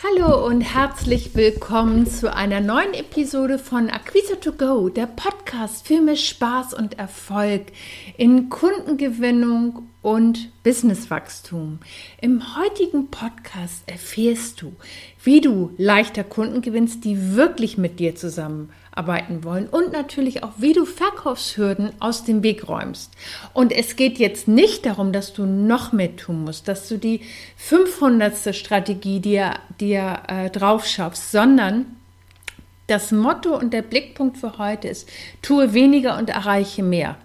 Hallo und herzlich willkommen zu einer neuen Episode von Acquise to Go, der Podcast für mehr Spaß und Erfolg in Kundengewinnung und Businesswachstum. Im heutigen Podcast erfährst du, wie du leichter Kunden gewinnst, die wirklich mit dir zusammenarbeiten arbeiten wollen und natürlich auch, wie du Verkaufshürden aus dem Weg räumst. Und es geht jetzt nicht darum, dass du noch mehr tun musst, dass du die 500. Strategie dir, dir äh, drauf schaffst, sondern das Motto und der Blickpunkt für heute ist, tue weniger und erreiche mehr.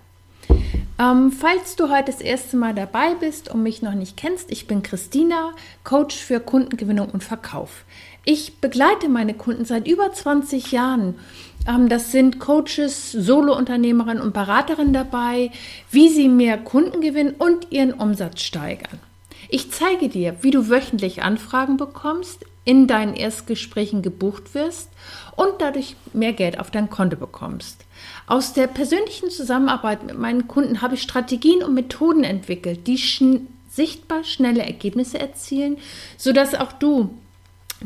Ähm, falls du heute das erste Mal dabei bist und mich noch nicht kennst, ich bin Christina, Coach für Kundengewinnung und Verkauf. Ich begleite meine Kunden seit über 20 Jahren ähm, das sind Coaches, Solounternehmerinnen und Beraterinnen dabei, wie sie mehr Kunden gewinnen und ihren Umsatz steigern. Ich zeige dir, wie du wöchentlich Anfragen bekommst, in deinen Erstgesprächen gebucht wirst und dadurch mehr Geld auf dein Konto bekommst. Aus der persönlichen Zusammenarbeit mit meinen Kunden habe ich Strategien und Methoden entwickelt, die schn sichtbar schnelle Ergebnisse erzielen, sodass auch du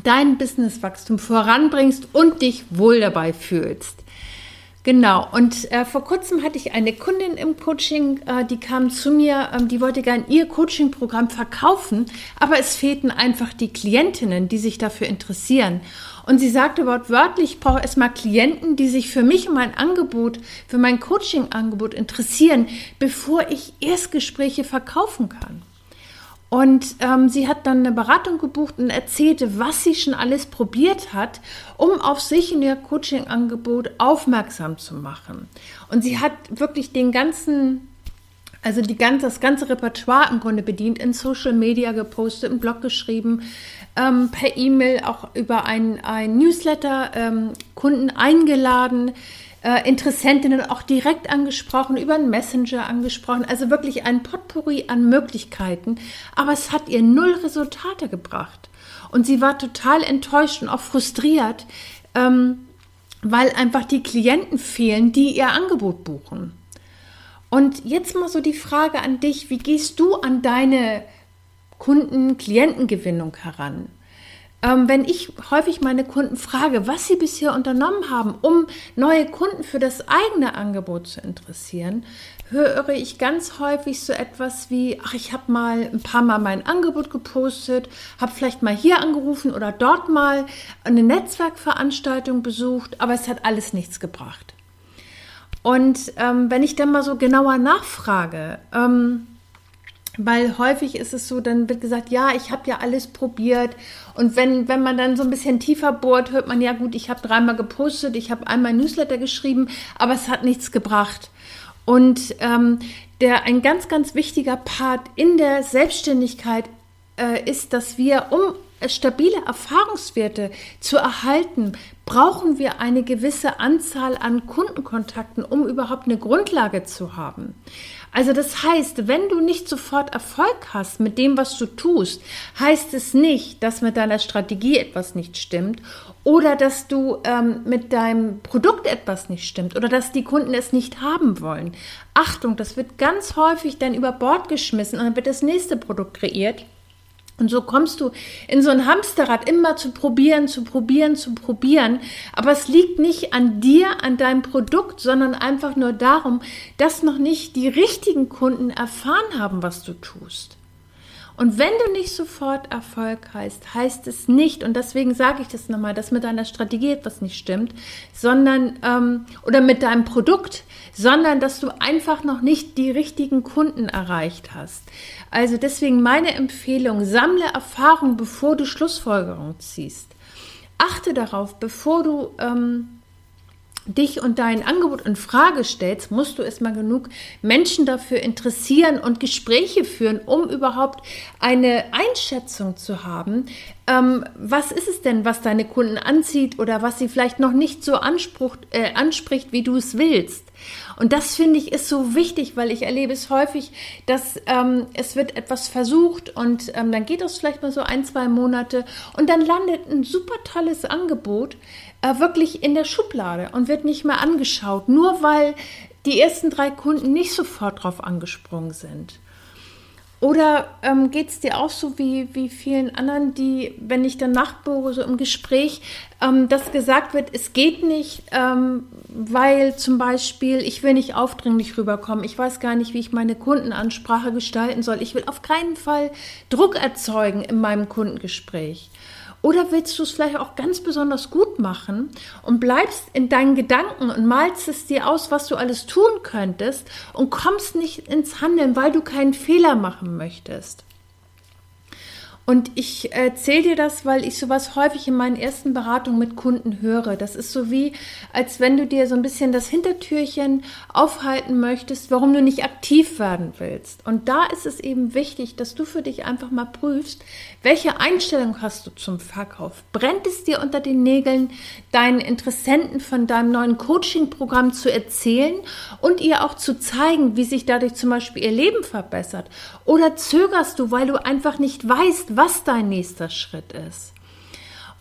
dein Businesswachstum voranbringst und dich wohl dabei fühlst. Genau, und äh, vor kurzem hatte ich eine Kundin im Coaching, äh, die kam zu mir, ähm, die wollte gern ihr Coaching-Programm verkaufen, aber es fehlten einfach die Klientinnen, die sich dafür interessieren. Und sie sagte wortwörtlich, ich brauche erstmal Klienten, die sich für mich und mein Angebot, für mein Coaching-Angebot interessieren, bevor ich Erstgespräche verkaufen kann. Und ähm, sie hat dann eine Beratung gebucht und erzählte, was sie schon alles probiert hat, um auf sich in ihr Coaching-Angebot aufmerksam zu machen. Und sie hat wirklich den ganzen, also die ganze, das ganze Repertoire im Grunde bedient, in Social Media gepostet, im Blog geschrieben, ähm, per E-Mail auch über ein, ein Newsletter ähm, Kunden eingeladen äh, Interessentinnen auch direkt angesprochen, über einen Messenger angesprochen. Also wirklich ein Potpourri an Möglichkeiten. Aber es hat ihr null Resultate gebracht. Und sie war total enttäuscht und auch frustriert, ähm, weil einfach die Klienten fehlen, die ihr Angebot buchen. Und jetzt mal so die Frage an dich, wie gehst du an deine Kunden-Klientengewinnung heran? Ähm, wenn ich häufig meine Kunden frage, was sie bisher unternommen haben, um neue Kunden für das eigene Angebot zu interessieren, höre ich ganz häufig so etwas wie, ach, ich habe mal ein paar Mal mein Angebot gepostet, habe vielleicht mal hier angerufen oder dort mal eine Netzwerkveranstaltung besucht, aber es hat alles nichts gebracht. Und ähm, wenn ich dann mal so genauer nachfrage, ähm, weil häufig ist es so, dann wird gesagt, ja, ich habe ja alles probiert. Und wenn, wenn man dann so ein bisschen tiefer bohrt, hört man, ja gut, ich habe dreimal gepostet, ich habe einmal Newsletter geschrieben, aber es hat nichts gebracht. Und ähm, der ein ganz, ganz wichtiger Part in der Selbstständigkeit äh, ist, dass wir, um stabile Erfahrungswerte zu erhalten, brauchen wir eine gewisse Anzahl an Kundenkontakten, um überhaupt eine Grundlage zu haben. Also das heißt, wenn du nicht sofort Erfolg hast mit dem, was du tust, heißt es nicht, dass mit deiner Strategie etwas nicht stimmt oder dass du ähm, mit deinem Produkt etwas nicht stimmt oder dass die Kunden es nicht haben wollen. Achtung, das wird ganz häufig dann über Bord geschmissen und dann wird das nächste Produkt kreiert und so kommst du in so ein Hamsterrad, immer zu probieren, zu probieren, zu probieren. Aber es liegt nicht an dir, an deinem Produkt, sondern einfach nur darum, dass noch nicht die richtigen Kunden erfahren haben, was du tust. Und wenn du nicht sofort Erfolg heißt, heißt es nicht, und deswegen sage ich das nochmal, dass mit deiner Strategie etwas nicht stimmt, sondern, ähm, oder mit deinem Produkt, sondern dass du einfach noch nicht die richtigen Kunden erreicht hast. Also deswegen meine Empfehlung, sammle Erfahrung, bevor du Schlussfolgerungen ziehst. Achte darauf, bevor du ähm, dich und dein Angebot in Frage stellst, musst du erstmal genug Menschen dafür interessieren und Gespräche führen, um überhaupt eine Einschätzung zu haben. Ähm, was ist es denn, was deine Kunden anzieht oder was sie vielleicht noch nicht so äh, anspricht, wie du es willst? Und das finde ich ist so wichtig, weil ich erlebe es häufig, dass ähm, es wird etwas versucht und ähm, dann geht es vielleicht mal so ein, zwei Monate und dann landet ein super tolles Angebot äh, wirklich in der Schublade und wird nicht mehr angeschaut, nur weil die ersten drei Kunden nicht sofort drauf angesprungen sind. Oder ähm, geht es dir auch so wie, wie vielen anderen, die, wenn ich dann nachbohre, so im Gespräch, ähm, dass gesagt wird, es geht nicht, ähm, weil zum Beispiel ich will nicht aufdringlich rüberkommen, ich weiß gar nicht, wie ich meine Kundenansprache gestalten soll, ich will auf keinen Fall Druck erzeugen in meinem Kundengespräch. Oder willst du es vielleicht auch ganz besonders gut machen und bleibst in deinen Gedanken und malst es dir aus, was du alles tun könntest und kommst nicht ins Handeln, weil du keinen Fehler machen möchtest? Und ich erzähle dir das, weil ich sowas häufig in meinen ersten Beratungen mit Kunden höre. Das ist so wie, als wenn du dir so ein bisschen das Hintertürchen aufhalten möchtest, warum du nicht aktiv werden willst. Und da ist es eben wichtig, dass du für dich einfach mal prüfst, welche Einstellung hast du zum Verkauf? Brennt es dir unter den Nägeln, deinen Interessenten von deinem neuen Coaching-Programm zu erzählen und ihr auch zu zeigen, wie sich dadurch zum Beispiel ihr Leben verbessert? Oder zögerst du, weil du einfach nicht weißt, was dein nächster Schritt ist.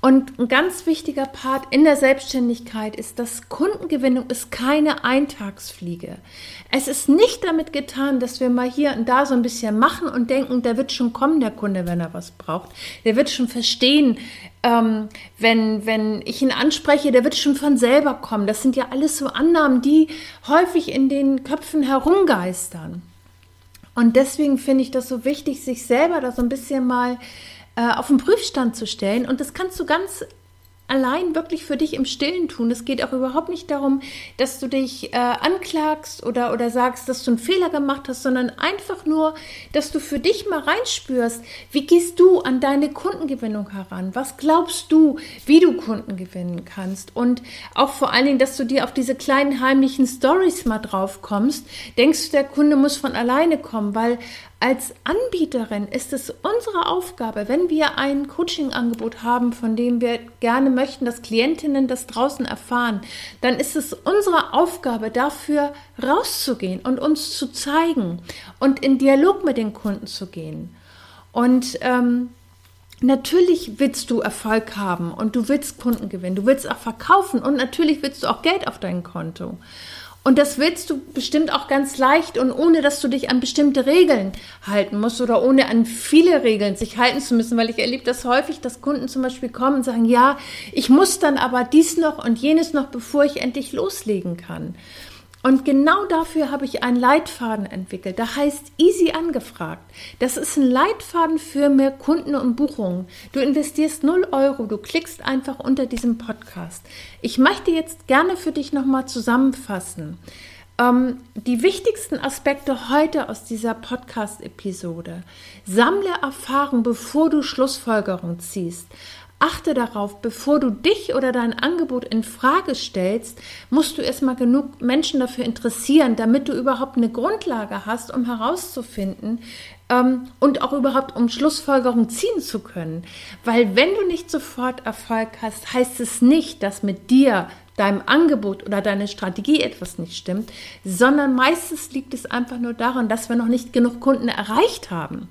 Und ein ganz wichtiger Part in der Selbstständigkeit ist, dass Kundengewinnung ist keine Eintagsfliege. Es ist nicht damit getan, dass wir mal hier und da so ein bisschen machen und denken, der wird schon kommen, der Kunde, wenn er was braucht. Der wird schon verstehen, ähm, wenn, wenn ich ihn anspreche, der wird schon von selber kommen. Das sind ja alles so Annahmen, die häufig in den Köpfen herumgeistern. Und deswegen finde ich das so wichtig, sich selber da so ein bisschen mal äh, auf den Prüfstand zu stellen. Und das kannst du ganz allein wirklich für dich im Stillen tun. Es geht auch überhaupt nicht darum, dass du dich äh, anklagst oder, oder sagst, dass du einen Fehler gemacht hast, sondern einfach nur, dass du für dich mal reinspürst, wie gehst du an deine Kundengewinnung heran? Was glaubst du, wie du Kunden gewinnen kannst? Und auch vor allen Dingen, dass du dir auf diese kleinen heimlichen Stories mal drauf kommst. Denkst du, der Kunde muss von alleine kommen, weil als Anbieterin ist es unsere Aufgabe, wenn wir ein Coaching-Angebot haben, von dem wir gerne möchten, dass Klientinnen das draußen erfahren, dann ist es unsere Aufgabe, dafür rauszugehen und uns zu zeigen und in Dialog mit den Kunden zu gehen. Und ähm, Natürlich willst du Erfolg haben und du willst Kunden gewinnen, du willst auch verkaufen und natürlich willst du auch Geld auf dein Konto. Und das willst du bestimmt auch ganz leicht und ohne, dass du dich an bestimmte Regeln halten musst oder ohne an viele Regeln sich halten zu müssen, weil ich erlebe das häufig, dass Kunden zum Beispiel kommen und sagen, ja, ich muss dann aber dies noch und jenes noch, bevor ich endlich loslegen kann. Und genau dafür habe ich einen Leitfaden entwickelt. Der heißt Easy angefragt. Das ist ein Leitfaden für mehr Kunden und Buchungen. Du investierst 0 Euro, du klickst einfach unter diesem Podcast. Ich möchte jetzt gerne für dich nochmal zusammenfassen. Ähm, die wichtigsten Aspekte heute aus dieser Podcast-Episode. Sammle Erfahrung, bevor du Schlussfolgerung ziehst. Achte darauf, bevor du dich oder dein Angebot in Frage stellst, musst du erstmal genug Menschen dafür interessieren, damit du überhaupt eine Grundlage hast, um herauszufinden ähm, und auch überhaupt um Schlussfolgerungen ziehen zu können. Weil wenn du nicht sofort Erfolg hast, heißt es nicht, dass mit dir deinem Angebot oder deiner Strategie etwas nicht stimmt, sondern meistens liegt es einfach nur daran, dass wir noch nicht genug Kunden erreicht haben.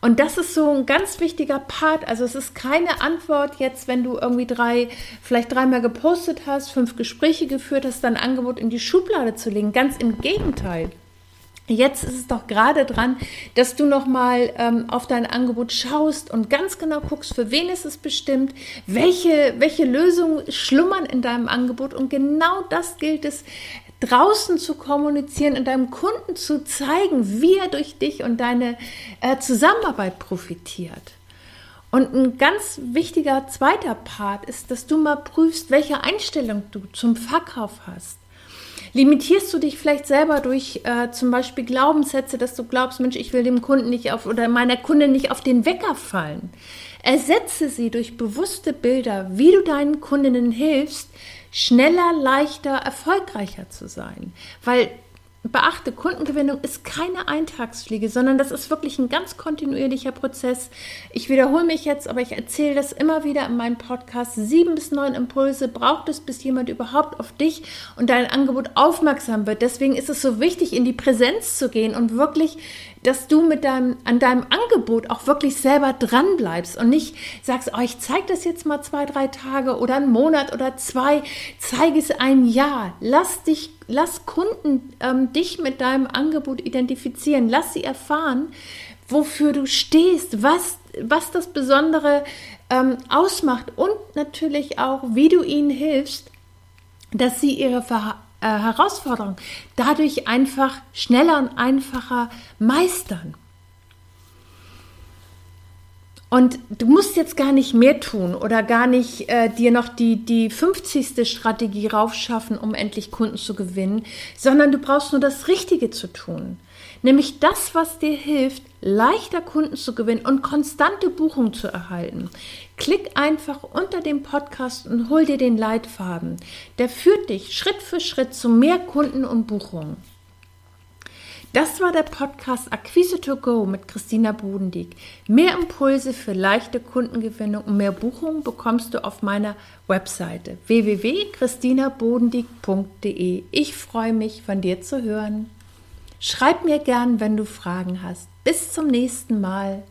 Und das ist so ein ganz wichtiger Part. Also es ist keine Antwort jetzt, wenn du irgendwie drei, vielleicht dreimal gepostet hast, fünf Gespräche geführt hast, dein Angebot in die Schublade zu legen. Ganz im Gegenteil. Jetzt ist es doch gerade dran, dass du nochmal ähm, auf dein Angebot schaust und ganz genau guckst, für wen ist es bestimmt, welche, welche Lösungen schlummern in deinem Angebot. Und genau das gilt es draußen zu kommunizieren und deinem Kunden zu zeigen, wie er durch dich und deine äh, Zusammenarbeit profitiert. Und ein ganz wichtiger zweiter Part ist, dass du mal prüfst, welche Einstellung du zum Verkauf hast. Limitierst du dich vielleicht selber durch äh, zum Beispiel Glaubenssätze, dass du glaubst, Mensch, ich will dem Kunden nicht auf oder meiner Kunde nicht auf den Wecker fallen. Ersetze sie durch bewusste Bilder, wie du deinen Kundinnen hilfst, schneller, leichter, erfolgreicher zu sein. Weil beachte, Kundengewinnung ist keine Eintagsfliege, sondern das ist wirklich ein ganz kontinuierlicher Prozess. Ich wiederhole mich jetzt, aber ich erzähle das immer wieder in meinem Podcast. Sieben bis neun Impulse braucht es, bis jemand überhaupt auf dich und dein Angebot aufmerksam wird. Deswegen ist es so wichtig, in die Präsenz zu gehen und wirklich dass du mit deinem, an deinem Angebot auch wirklich selber dran bleibst und nicht sagst, oh, ich zeige das jetzt mal zwei, drei Tage oder einen Monat oder zwei, zeige es ein Jahr. Lass dich, lass Kunden ähm, dich mit deinem Angebot identifizieren, lass sie erfahren, wofür du stehst, was, was das Besondere ähm, ausmacht und natürlich auch, wie du ihnen hilfst, dass sie ihre Ver äh, Herausforderung dadurch einfach schneller und einfacher meistern. Und du musst jetzt gar nicht mehr tun oder gar nicht äh, dir noch die, die 50. Strategie raufschaffen, um endlich Kunden zu gewinnen, sondern du brauchst nur das Richtige zu tun. Nämlich das, was dir hilft, leichter Kunden zu gewinnen und konstante Buchungen zu erhalten. Klick einfach unter dem Podcast und hol dir den Leitfaden. Der führt dich Schritt für Schritt zu mehr Kunden und Buchungen. Das war der Podcast Akquise to Go mit Christina Bodendieck. Mehr Impulse für leichte Kundengewinnung und mehr Buchungen bekommst du auf meiner Webseite www.christinabodendieck.de. Ich freue mich, von dir zu hören. Schreib mir gern, wenn du Fragen hast. Bis zum nächsten Mal.